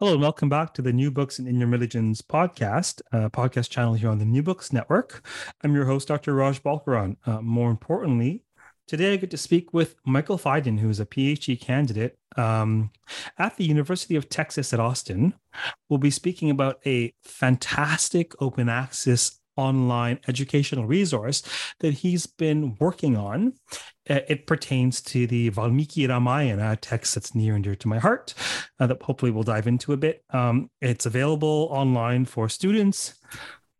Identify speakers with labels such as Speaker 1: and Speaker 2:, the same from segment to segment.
Speaker 1: Hello, and welcome back to the New Books and Indian Religions podcast, podcast channel here on the New Books Network. I'm your host, Dr. Raj Balkaran. Uh, more importantly, today I get to speak with Michael Fiden, who is a PhD candidate um, at the University of Texas at Austin. We'll be speaking about a fantastic open access online educational resource that he's been working on. Uh, it pertains to the Valmiki Ramayana a text that's near and dear to my heart uh, that hopefully we'll dive into a bit. Um, it's available online for students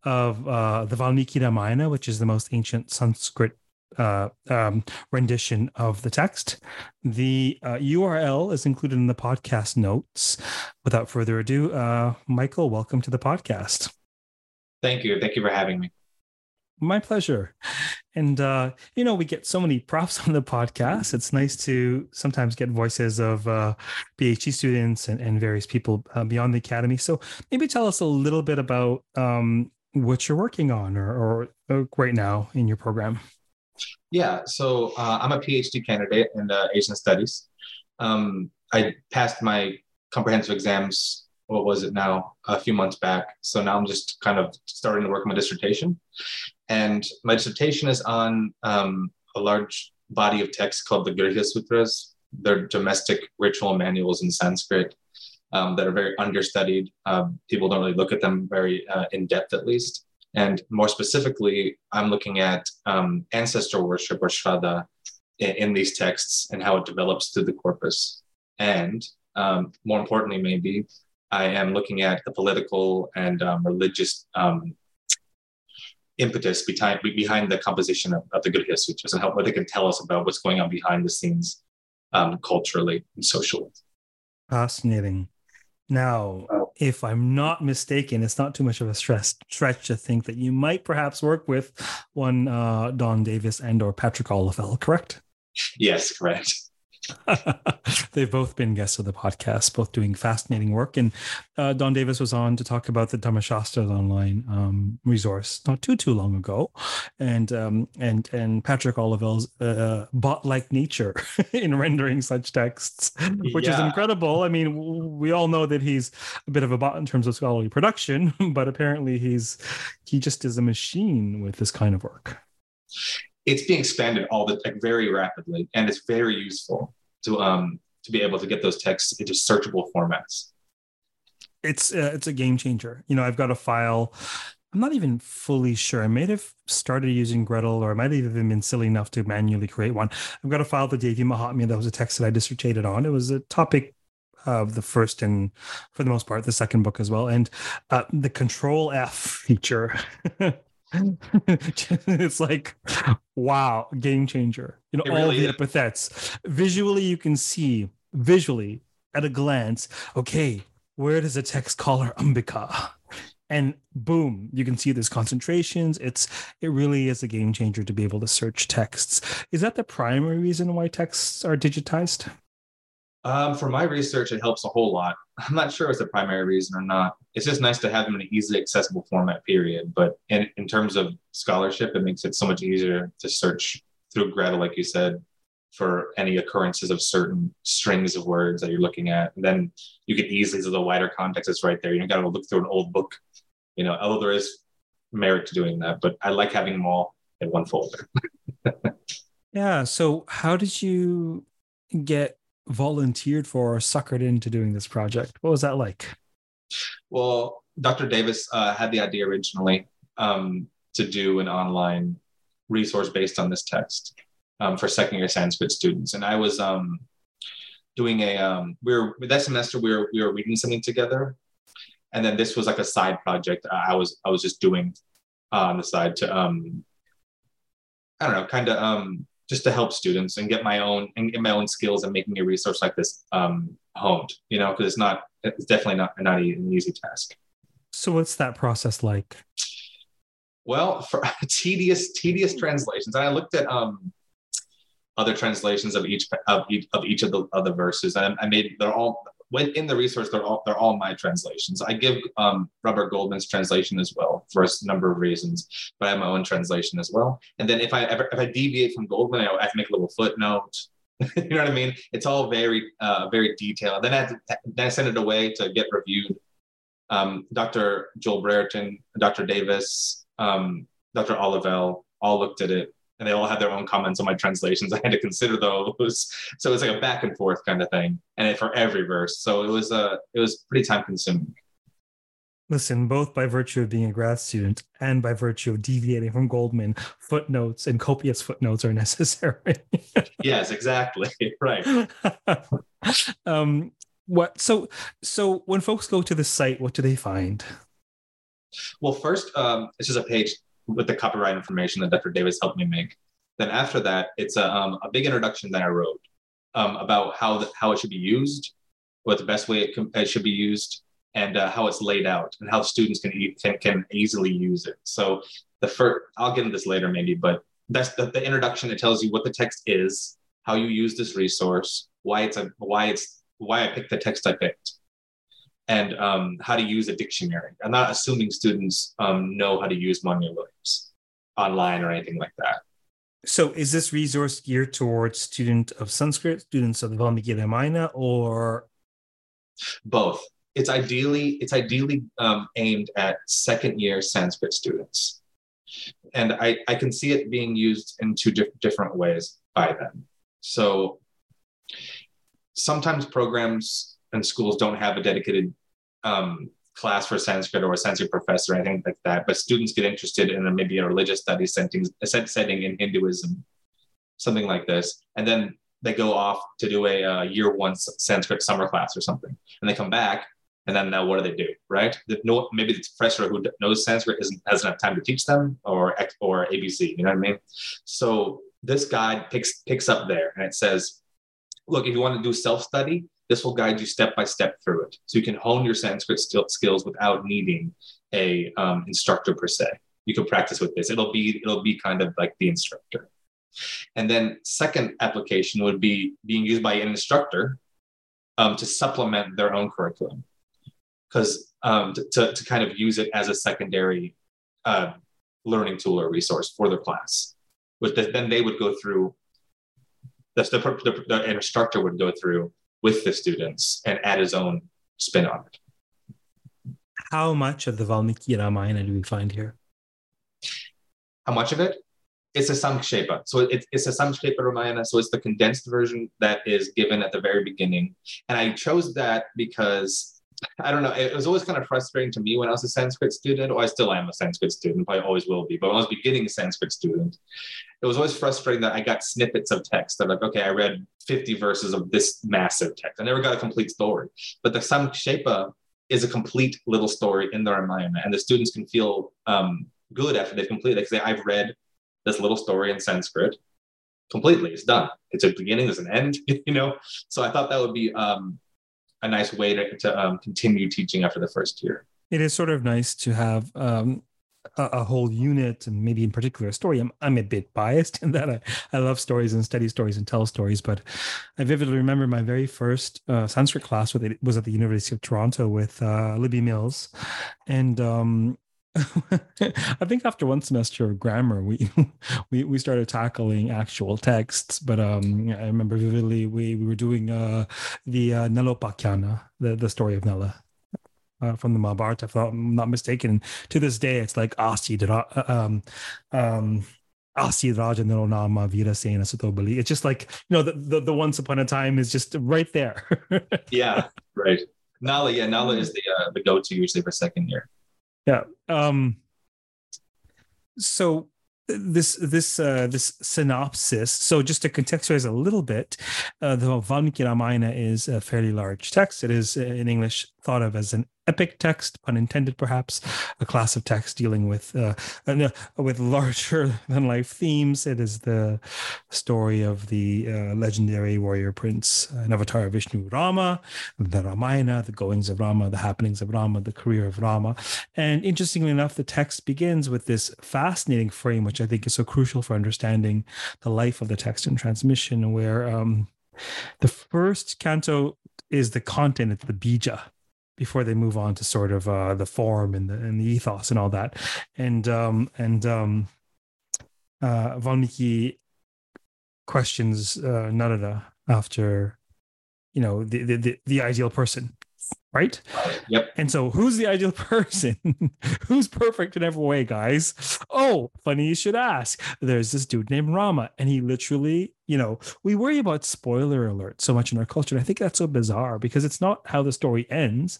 Speaker 1: of uh, the Valmiki Ramayana, which is the most ancient Sanskrit uh, um, rendition of the text. The uh, URL is included in the podcast notes. Without further ado, uh, Michael, welcome to the podcast.
Speaker 2: Thank you. Thank you for having me.
Speaker 1: My pleasure. And, uh, you know, we get so many props on the podcast. It's nice to sometimes get voices of uh, PhD students and, and various people uh, beyond the academy. So maybe tell us a little bit about um, what you're working on or, or, or, right now in your program.
Speaker 2: Yeah. So uh, I'm a PhD candidate in uh, Asian studies. Um, I passed my comprehensive exams what was it now a few months back so now i'm just kind of starting to work on my dissertation and my dissertation is on um, a large body of text called the Grihya Sutras. They're domestic ritual manuals in Sanskrit um, that are very understudied. Um, people don't really look at them very uh, in depth, at least. And more specifically, I'm looking at um, ancestor worship or shraddha in, in, these texts and how it develops through the corpus. And um, more importantly, maybe, I am looking at the political and um, religious um, impetus behind behind the composition of, of the Grihya Sutras and how what they can tell us about what's going on behind the scenes um, culturally and socially.
Speaker 1: Fascinating. Now, oh. if I'm not mistaken, it's not too much of a stress stretch to think that you might perhaps work with one uh, Don Davis and or Patrick Olivelle, correct?
Speaker 2: Yes, correct.
Speaker 1: They've both been guests of the podcast, both doing fascinating work. And uh, Don Davis was on to talk about the Dharmashastras online um, resource not too too long ago, and um, and and Patrick Olivelle's uh, bot-like nature in rendering such texts, which yeah. is incredible. I mean, we all know that he's a bit of a bot in terms of scholarly production, but apparently he's he just is a machine with this kind of work
Speaker 2: it's being expanded all the like very rapidly, and it's very useful to um to be able to get those texts into searchable formats.
Speaker 1: It's uh, it's a game changer. You know, I've got a file. I'm not even fully sure. I may have started using GRETIL, or I might have even been silly enough to manually create one. I've got a file, the Devi Mahatmya, that was a text that I dissertated on. It was a topic of the first and, for the most part, the second book as well. And uh, the Control F feature it's like wow game changer. You know all the is. epithets. Visually you can see visually at a glance okay where does the text call her ambika? And boom you can see there's concentrations. It's it really is a game changer to be able to search texts. Is that the primary reason why texts are digitized
Speaker 2: um, for my research, it helps a whole lot. I'm not sure it's the primary reason or not. It's just nice to have them in an easily accessible format, period. But in, in terms of scholarship, it makes it so much easier to search through GRETIL, like you said, for any occurrences of certain strings of words that you're looking at. And then you can easily, so the wider context is right there. You don't got to look through an old book, you know, although there is merit to doing that. But I like having them all in one folder.
Speaker 1: yeah. So, how did you get volunteered for or suckered into doing this project? What was that like?
Speaker 2: Well, Dr. Davis uh, had the idea originally um, to do an online resource based on this text um, for second year Sanskrit students, and I was um, doing a um, we were that semester we were we were reading something together, and then this was like a side project I was I was just doing uh, on the side to um I don't know kind of um just to help students and get my own and get my own skills and making a resource like this um, honed. You know, because it's not it's definitely not not an easy task.
Speaker 1: So what's that process like?
Speaker 2: Well, for tedious tedious translations, and I looked at um, other translations of each of each of each of the other verses, and I made they're all when in the resource, they're all they're all my translations. I give um, Robert Goldman's translation as well for a number of reasons, but I have my own translation as well. And then if I ever if I deviate from Goldman, I have to make a little footnote. you know what I mean? It's all very uh, very detailed. Then I to, then I send it away to get reviewed. Um, Dr. Joel Brereton, Dr. Davis, um, Dr. Olivelle all looked at it and they all had their own comments on my translations. I had to consider those. So it's like a back and forth kind of thing, and for every verse. So it was uh, it was pretty time consuming.
Speaker 1: Listen, both by virtue of being a grad student and by virtue of deviating from Goldman, footnotes and copious footnotes are necessary.
Speaker 2: yes, exactly. Right.
Speaker 1: um, what so so when folks go to the site, what do they find?
Speaker 2: Well, first, um, it's just a page with the copyright information that Dr. Davis helped me make. Then after that, it's a, um, a big introduction that I wrote um, about how the, how it should be used, what the best way it, com- it should be used, and uh, how it's laid out, and how students can, e- can can easily use it. So the first, I'll get into this later maybe, but that's the, the introduction. It tells you what the text is, how you use this resource, why it's a why it's why I picked the text I picked, and um, how to use a dictionary. I'm not assuming students um, know how to use Monier Williams online or anything like that.
Speaker 1: So, is this resource geared towards students of Sanskrit, students of the Valmiki Ramayana, or
Speaker 2: both? It's ideally it's ideally um, aimed at second year Sanskrit students, and I, I can see it being used in two di- different ways by them. So, sometimes programs and schools don't have a dedicated um, class for Sanskrit or a Sanskrit professor or anything like that, but students get interested in a, maybe a religious studies setting, setting in Hinduism, something like this, and then they go off to do a uh, year one Sanskrit summer class or something, and they come back, and then now what do they do, right? No, maybe the professor who knows Sanskrit isn't has enough time to teach them, or or ABC, you know what I mean? So this guide picks picks up there, and it says, look, if you want to do self study, this will guide you step by step through it. So you can hone your Sanskrit skills without needing a um, instructor per se. You can practice with this. It'll be it'll be kind of like the instructor. And then second application would be being used by an instructor um, to supplement their own curriculum, because um, to, to kind of use it as a secondary uh, learning tool or resource for their class, which then they would go through. The, the, the instructor would go through with the students and add his own spin on it.
Speaker 1: How much of the Valmiki Ramayana do we find here?
Speaker 2: How much of it? It's a Sankshepa. So it, it's a Sankshepa Ramayana. So it's the condensed version that is given at the very beginning. And I chose that because I don't know. It was always kind of frustrating to me when I was a Sanskrit student, or I still am a Sanskrit student, I always will be. But when I was beginning a Sanskrit student, it was always frustrating that I got snippets of text. I'm like, okay, I read 50 verses of this massive text. I never got a complete story. But the Samkshepa is a complete little story in the Ramayana, and the students can feel um, good after they've completed it. Say, I've read this little story in Sanskrit completely. It's done. It's a beginning, there's an end, you know? So I thought that would be um, a nice way to, to um, continue teaching after the first year.
Speaker 1: It is sort of nice to have um, a, a, whole unit and maybe in particular a story. I'm, I'm a bit biased in that I, I love stories and study stories and tell stories, but I vividly remember my very first uh, Sanskrit class with it was at the University of Toronto with uh, Libby Mills. And um, I think after one semester of grammar, we we we started tackling actual texts. But um, I remember vividly we, we were doing uh, the uh, Nalopakhyana, the the story of Nala. Uh, from the Mahabharata, if I'm not mistaken. To this day, it's like Asi uh, um, um, Raja Nirolama Vira Sena Sutobali. It's just like, you know, the, the, the once upon a time is just right there.
Speaker 2: yeah, right. Nala, yeah, Nala is the uh, the go to usually for second year.
Speaker 1: Yeah. Um, so this this uh, this synopsis. So just to contextualize a little bit, uh, the Valmiki Ramayana is a fairly large text. It is uh, in English thought of as an epic text, pun intended, perhaps a class of text dealing with uh, uh, with larger than life themes. It is the story of the uh, legendary warrior prince uh, Avatar Vishnu Rama, the Ramayana, the goings of Rama, the happenings of Rama, the career of Rama. And interestingly enough, the text begins with this fascinating frame, which I think is so crucial for understanding the life of the text and transmission, where um, the first canto is the content, it's the bija before they move on to sort of uh, the form and the and the ethos and all that. And um, and um, uh, Valmiki questions uh, Narada after you know the, the the the ideal person right?
Speaker 2: Yep.
Speaker 1: And so, who's the ideal person? who's perfect in every way, guys? Oh, funny you should ask. There's this dude named Rama, and he literally, you know, we worry about spoiler alert so much in our culture. And I think that's so bizarre because it's not how the story ends.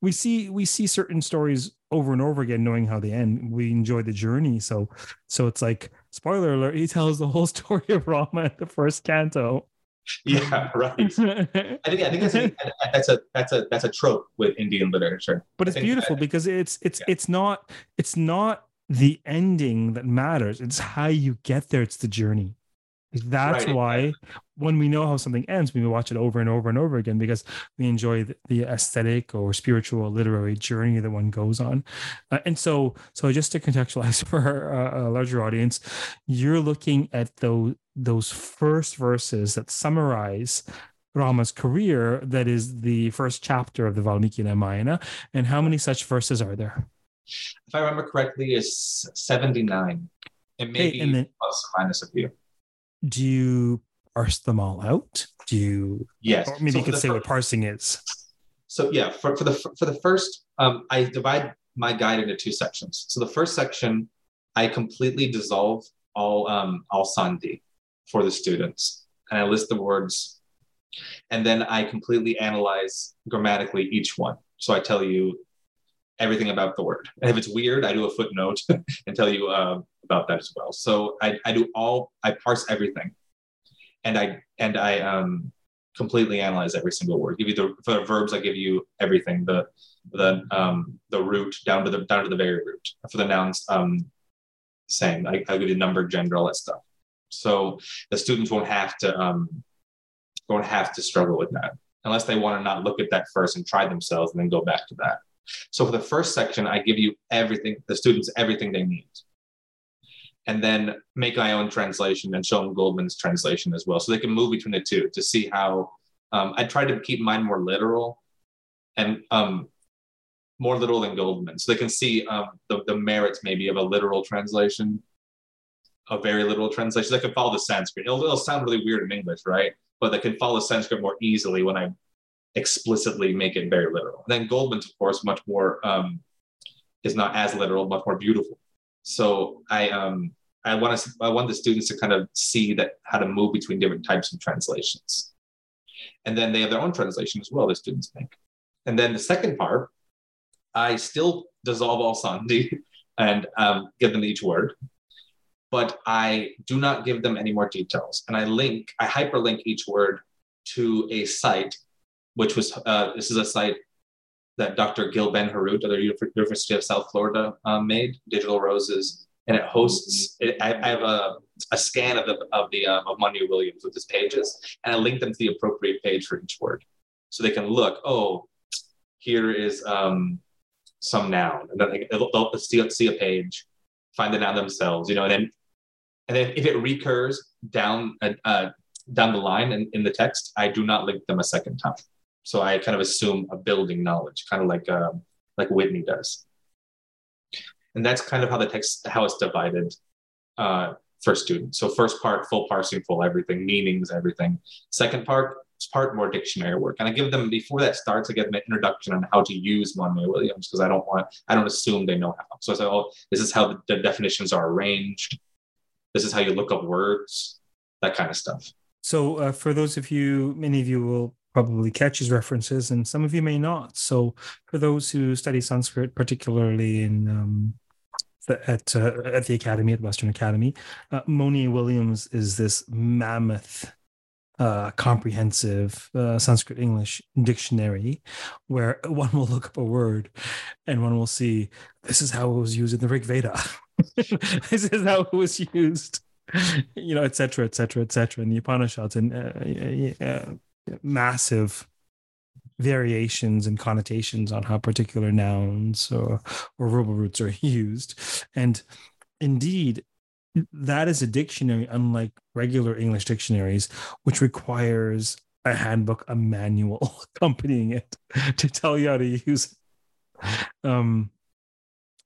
Speaker 1: We see we see certain stories over and over again, knowing how they end. We enjoy the journey. So, so it's like spoiler alert. He tells the whole story of Rama at the first canto
Speaker 2: yeah, right. I think I think that's a, that's a that's a that's a trope with Indian literature.
Speaker 1: But it's beautiful that, because it's it's yeah. it's not it's not the ending that matters. It's how you get there. It's the journey. That's right. why when we know how something ends, we watch it over and over and over again because we enjoy the, the aesthetic or spiritual literary journey that one goes on. Uh, and so, so just to contextualize for a, a larger audience, you're looking at those those first verses that summarize Rama's career. That is the first chapter of the Valmiki Ramayana. And how many such verses are there?
Speaker 2: If I remember correctly, is seventy nine. It may hey, be then, plus or minus a few
Speaker 1: do you parse them all out? Do you?
Speaker 2: Yes.
Speaker 1: Maybe so you could say first, what parsing is.
Speaker 2: So yeah, for, for the for the first, um, I divide my guide into two sections. So the first section, I completely dissolve all um, all sandhi for the students, and I list the words, and then I completely analyze grammatically each one. So I tell you everything about the word. And if it's weird, I do a footnote and tell you uh, about that as well. So I, I do all I parse everything, and I and I um, completely analyze every single word. Give you the for the verbs, I give you everything the the um, the root down to the down to the very root. For the nouns, um, same. I, I give you number, gender, all that stuff. So the students won't have to um, won't have to struggle with that unless they want to not look at that first and try themselves and then go back to that. So for the first section, I give you everything, the students everything they need. And then make my own translation and show them Goldman's translation as well. So they can move between the two to see how um, I try to keep mine more literal and um, more literal than Goldman. So they can see um, the, the merits maybe of a literal translation, a very literal translation. They can follow the Sanskrit. It'll, it'll sound really weird in English, right? But they can follow Sanskrit more easily when I explicitly make it very literal. And then Goldman's, of course, much more um, is not as literal, much more beautiful. So I um, I want to I want the students to kind of see that how to move between different types of translations, and then they have their own translation as well. The students make, and then the second part, I still dissolve all sandhi and um, give them each word, but I do not give them any more details, and I link I hyperlink each word to a site which was uh, this is a site that Dr. Gil Ben-Herut of the University of South Florida um, made, Digital Roses, and it hosts. It, I, I, have a, a scan of the of the um, of Monier Williams with his pages, and I link them to the appropriate page for each word, so they can look. Oh, here is um, some noun, and then they, they'll, they'll see, see a page, find the noun themselves, you know, and then and then if it recurs down uh, uh, down the line in, in the text, I do not link them a second time. So I kind of assume a building knowledge, kind of like um, like Whitney does. And that's kind of how the text how it's divided uh, for students. So first part, full parsing, full everything, meanings, everything. Second part, part more dictionary work. And I give them before that starts, I give them an introduction on how to use Monier Williams because I don't want I don't assume they know how. So I say, oh, this is how the, the definitions are arranged. This is how you look up words, that kind of stuff.
Speaker 1: So, uh, for those of you, many of you will probably catches references, and some of you may not. So, for those who study Sanskrit, particularly in um, the, at uh, at the academy at Western Academy, uh, Monier Williams is this mammoth uh, comprehensive uh, Sanskrit English dictionary where one will look up a word and one will see this is how it was used in the Rig Veda. this is how it was used, you know, etc., etc., etc., in the Upanishads and uh massive variations and connotations on how particular nouns or, or verbal roots are used. And indeed, that is a dictionary, unlike regular English dictionaries, which requires a handbook, a manual accompanying it to tell you how to use. Um,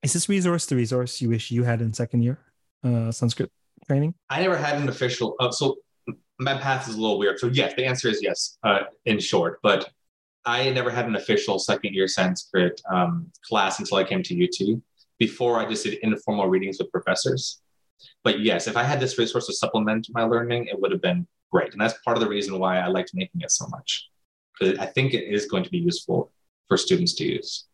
Speaker 1: is this resource the resource you wish you had in second year uh, Sanskrit training?
Speaker 2: I never had an official. Uh, so my path is a little weird. So yes, the answer is yes, uh, in short. But I never had an official second year Sanskrit um, class until I came to UT. Before I just did informal readings with professors. But yes, if I had this resource to supplement my learning, it would have been great. And that's part of the reason why I liked making it so much. Because I think it is going to be useful for students to use.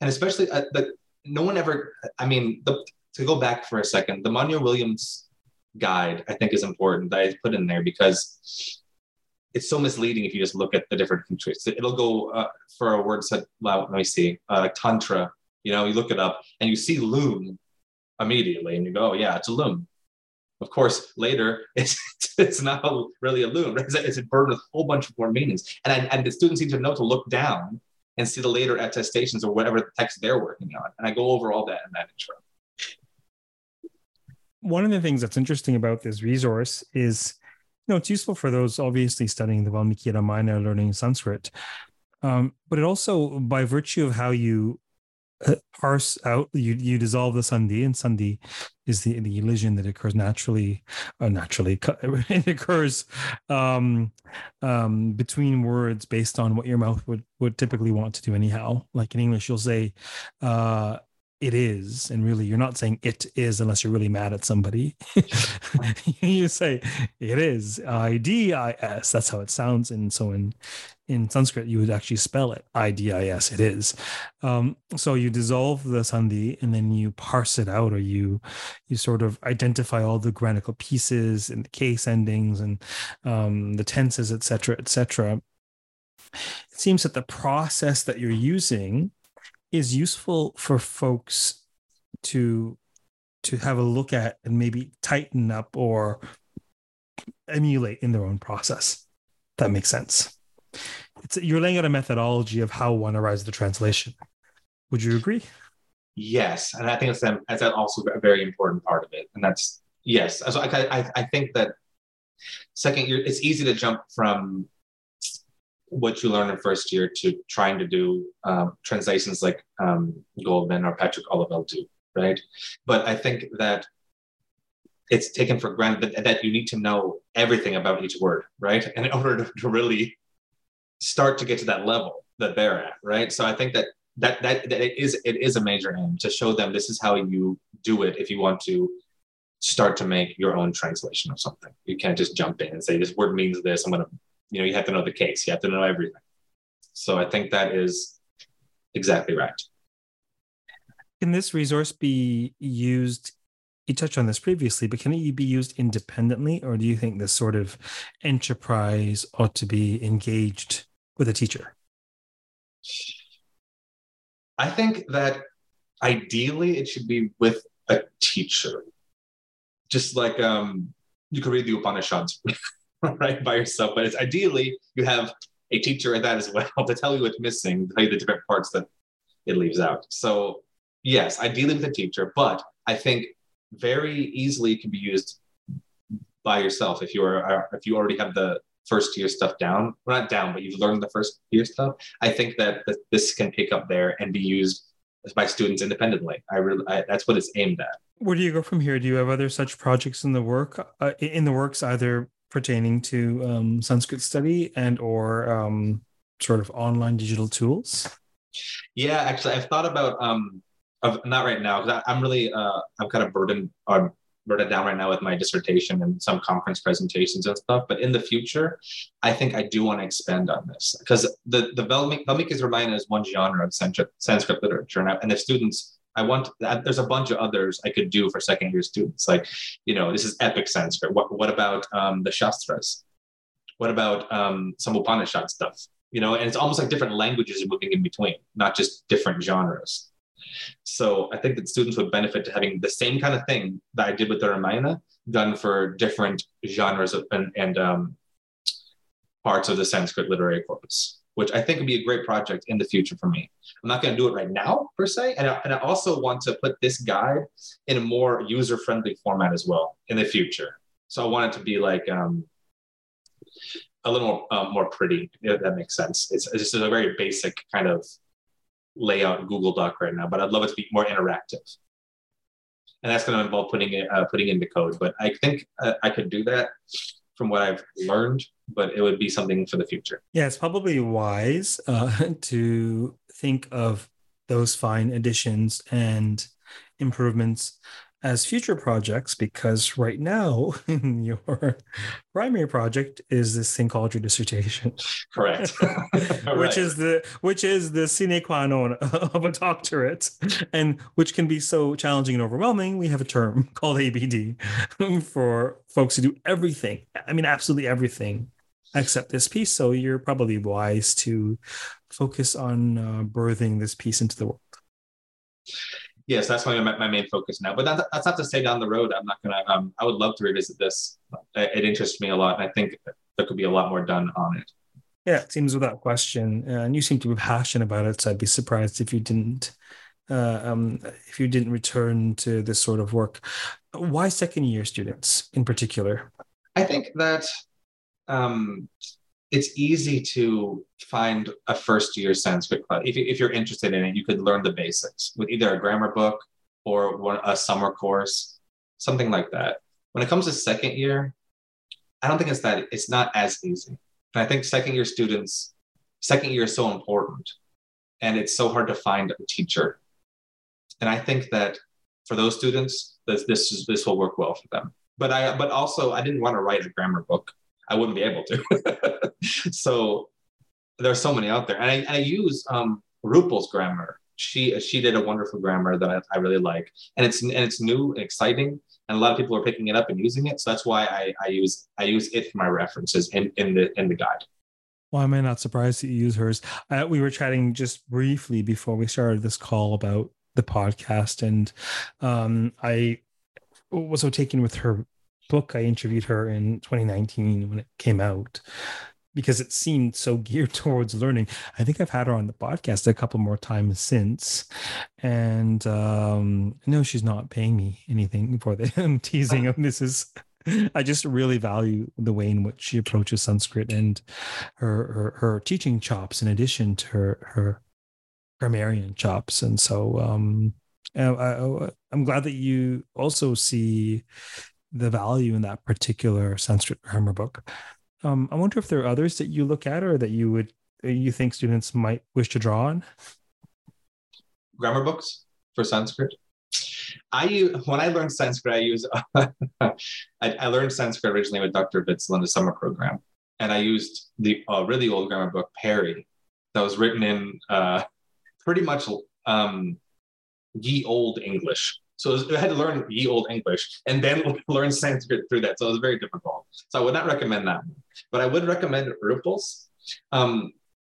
Speaker 2: And especially, uh, the, no one ever, I mean, the, to go back for a second, the Monier Williams guide, I think, is important that I put in there because it's so misleading if you just look at the different countries. It'll go uh, for a word set, well, let me see, uh, tantra, you know, you look it up and you see loom immediately and you go, oh, yeah, it's a loom. Of course, later it's it's not really a loom. Right? It's, a, burden with a whole bunch of more meanings. And, I, and the students need to know to look down and see the later attestations or whatever the text they're working on. And I go over all that in that intro.
Speaker 1: One of the things that's interesting about this resource is, you know, it's useful for those obviously studying the Valmiki Ramayana, learning Sanskrit. Um, but it also, by virtue of how you parse out you you dissolve the sandhi and sandhi is the the elision that occurs naturally uh, naturally it occurs um, um, between words based on what your mouth would would typically want to do anyhow like in english you'll say uh, it is and really you're not saying it is unless you're really mad at somebody. You say it is i-d-i-s that's how it sounds and so in in sanskrit you would actually spell it i-d-i-s it is. Um, so you dissolve the sandhi and then you parse it out or you you sort of identify all the grammatical pieces and the case endings and um, the tenses etc etc it seems that the process that you're using is useful for folks to to have a look at and maybe tighten up or emulate in their own process. That makes sense. It's you're laying out a methodology of how one arrives at the translation. Would you agree?
Speaker 2: Yes, and I think that's that's also a very important part of it, and that's yes. So I I, I think that second it's easy to jump from what you learn in first year to trying to do um, translations like um, Goldman or Patrick Olivelle do, right? But I think that it's taken for granted that, that you need to know everything about each word, right? And in order to, to really start to get to that level that they're at, right? So I think that that that, that it is it is a major aim to show them this is how you do it if you want to start to make your own translation of something. You can't just jump in and say this word means this. I'm going to you know you have to know the case you have to know everything. So i think that is exactly right.
Speaker 1: Can this resource be used you touched on this previously but can it be used independently or do you think this sort of enterprise ought to be engaged with a teacher?
Speaker 2: I think that ideally it should be with a teacher. Just like um you could read the upanishads right by yourself. But it's ideally you have a teacher at that as well to tell you what's missing, tell you the different parts that it leaves out. So yes, ideally with a teacher, but I think very easily can be used by yourself if you are if you already have the first year stuff down. Well, not down, but you've learned the first year stuff. I think that, that this can pick up there and be used by students independently. I really I, that's what it's aimed at.
Speaker 1: Where do you go from here? Do you have other such projects in the work uh, in the works, either pertaining to um, Sanskrit study and or um, sort of online digital tools?
Speaker 2: Yeah, actually, I've thought about um, of, not right now because I'm really uh, I'm kind of burdened or burdened down right now with my dissertation and some conference presentations and stuff. But in the future, I think I do want to expand on this because the the Valmiki, Valmiki's Ramayana is one genre of Sanskrit, Sanskrit literature, and, and if students I want there's a bunch of others I could do for second year students. Like, you know, this is epic Sanskrit. What what about um, the Shastras? What about um, some Upanishad stuff? You know, and it's almost like different languages moving in between, not just different genres. So I think that students would benefit to having the same kind of thing that I did with the Ramayana done for different genres of, and, and um, parts of the Sanskrit literary corpus, which I think would be a great project in the future for me. I'm not going to do it right now per se, and I, and I also want to put this guide in a more user-friendly format as well in the future. So I want it to be like um, a little more, uh, more pretty, if that makes sense. It's, it's just a very basic kind of layout Google Doc right now, but I'd love it to be more interactive. And that's going to involve putting it, uh, putting in the code. But I think uh, I could do that from what I've learned, but it would be something for the future.
Speaker 1: Yeah, it's probably wise uh, to think of those fine additions and improvements as future projects because right now your primary project is this thing called your dissertation.
Speaker 2: Correct.
Speaker 1: Which is the which is the sine qua non of a doctorate and which can be so challenging and overwhelming we have a term called abd for folks who do everything i mean absolutely everything except this piece. So you're probably wise to focus on uh, birthing this piece into the world
Speaker 2: yes, that's my, my main focus now. But that, that's not to say down the road I'm not gonna. Um, I would love to revisit this. It, it interests me a lot, and I think there could be a lot more done on it.
Speaker 1: Yeah, it seems without question, and you seem to be passionate about it. So I'd be surprised if you didn't, uh, um, if you didn't return to this sort of work. Why second year students in particular?
Speaker 2: I think that um, it's easy to find a first year Sanskrit class. If, if you're interested in it, you could learn the basics with either a grammar book or one, a summer course, something like that. When it comes to second year, I don't think it's that, it's not as easy. And I think second year students, second year is so important and it's so hard to find a teacher. And I think that for those students, this, this, is, this will work well for them. But I, but also I didn't want to write a grammar book. I wouldn't be able to. so there's so many out there, and I, and I use um, Ruppel's grammar. She she did a wonderful grammar that I, I really like, and it's and it's new and exciting, and a lot of people are picking it up and using it. So that's why I, I use I use it for my references in, in the in the guide.
Speaker 1: Well, am I not surprised that you use hers? Uh, we were chatting just briefly before we started this call about the podcast, and um, I was so taken with her book. I interviewed her in 2019 when it came out because it seemed so geared towards learning. I think I've had her on the podcast a couple more times since. And um, no, she's not paying me anything for the teasing of this is I just really value the way in which she approaches Sanskrit and her her, her teaching chops in addition to her her grammarian chops. And so um, I, am glad that you also see the value in that particular Sanskrit grammar book. Um, I wonder if there are others that you look at or that you would you think students might wish to draw on.
Speaker 2: Grammar books for Sanskrit. I when I learned Sanskrit, I use I, I, learned Sanskrit originally with Dr. Witzel in the summer program, and I used the uh, really old grammar book Perry that was written in uh, pretty much um, ye old English. So I had to learn ye old English and then learn Sanskrit through that. So it was very difficult. So I would not recommend that. But I would recommend Ruppel's. Um,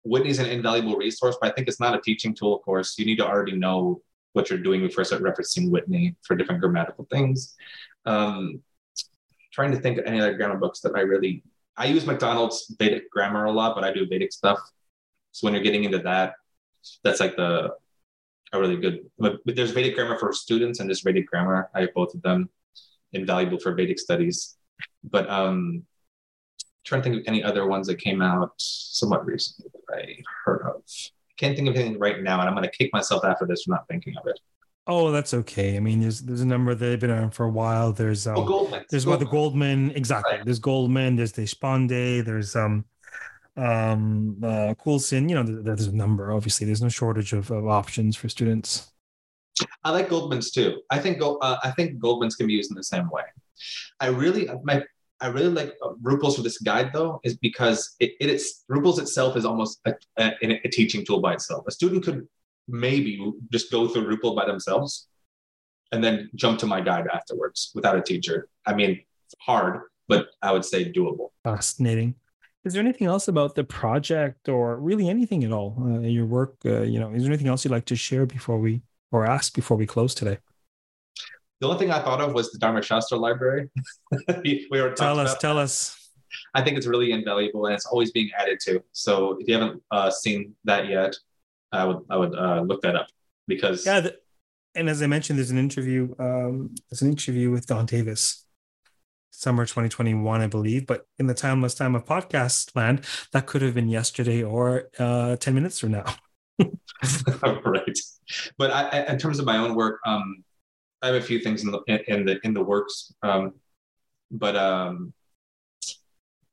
Speaker 2: Whitney's an invaluable resource, but I think it's not a teaching tool, of course. You need to already know what you're doing before start referencing Whitney for different grammatical things. Um, trying to think of any other grammar books that I really I use Macdonell's Vedic grammar a lot, but I do Vedic stuff. So when you're getting into that, that's like the a really good. But, but there's Vedic grammar for students and there's Vedic grammar. I have both of them, invaluable for Vedic studies. But um, trying to think of any other ones that came out somewhat recently that I heard of. I can't think of anything right now, and I'm going to kick myself after this for not thinking of it.
Speaker 1: Oh, that's okay. I mean, there's there's a number that have been around for a while. There's um,
Speaker 2: oh, Goldman.
Speaker 1: There's
Speaker 2: Goldman.
Speaker 1: what the Goldman exactly. Right. There's Goldman. There's Deshpande. There's um um uh Coulson. You know, there's a number. Obviously, there's no shortage of, of options for students.
Speaker 2: I like Goldman's too. I think uh, I think Goldman's can be used in the same way. I really my I really like uh, Ruppel's for this guide though, is because it, it is Ruppel's itself is almost a, a, a, teaching tool by itself. A student could maybe just go through Ruppel by themselves and then jump to my guide afterwards without a teacher. I mean, hard, but I would say doable.
Speaker 1: Fascinating. Is there anything else about the project or really anything at all, uh, your work? Uh, you know, is there anything else you'd like to share before we or ask before we close today?
Speaker 2: The only thing I thought of was the Dharma Shastra library. we were
Speaker 1: tell us, tell us.
Speaker 2: I think it's really invaluable and it's always being added to. So if you haven't uh, seen that yet, I would I would uh, look that up because
Speaker 1: yeah. The, and as I mentioned, there's an interview. Um, there's an interview with Don Davis, summer 2021, I believe. But in the timeless time of podcast land, that could have been yesterday or uh, 10 minutes from now.
Speaker 2: right. But I, in terms of my own work, um, I have a few things in the in the in the works. Um, but um,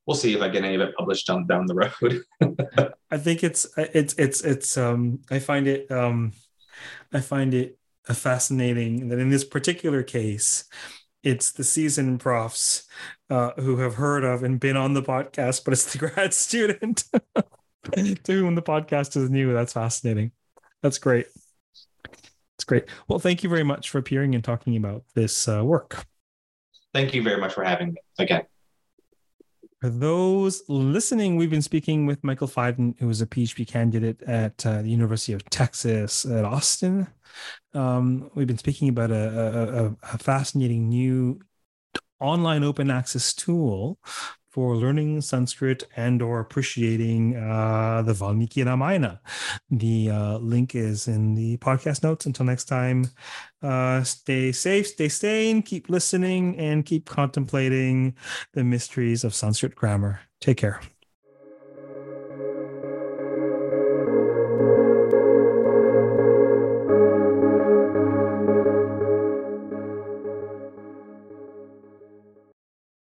Speaker 2: we'll see if I get any of it published down down the road.
Speaker 1: I think it's it's it's it's um I find it um I find it fascinating that in this particular case it's the seasoned profs uh, who have heard of and been on the podcast, but it's the grad student to whom the podcast is new. That's fascinating. That's great. That's great. Well, thank you very much for appearing and talking about this uh, work.
Speaker 2: Thank you very much for having me again.
Speaker 1: For those listening, we've been speaking with Michael Fiden, who is a PhD candidate at uh, the University of Texas at Austin. Um, we've been speaking about a, a, a fascinating new online open access tool for learning Sanskrit and or appreciating uh, the Valmiki Ramayana. The uh, link is in the podcast notes. Until next time, uh, stay safe, stay sane, keep listening, and keep contemplating the mysteries of Sanskrit grammar. Take care.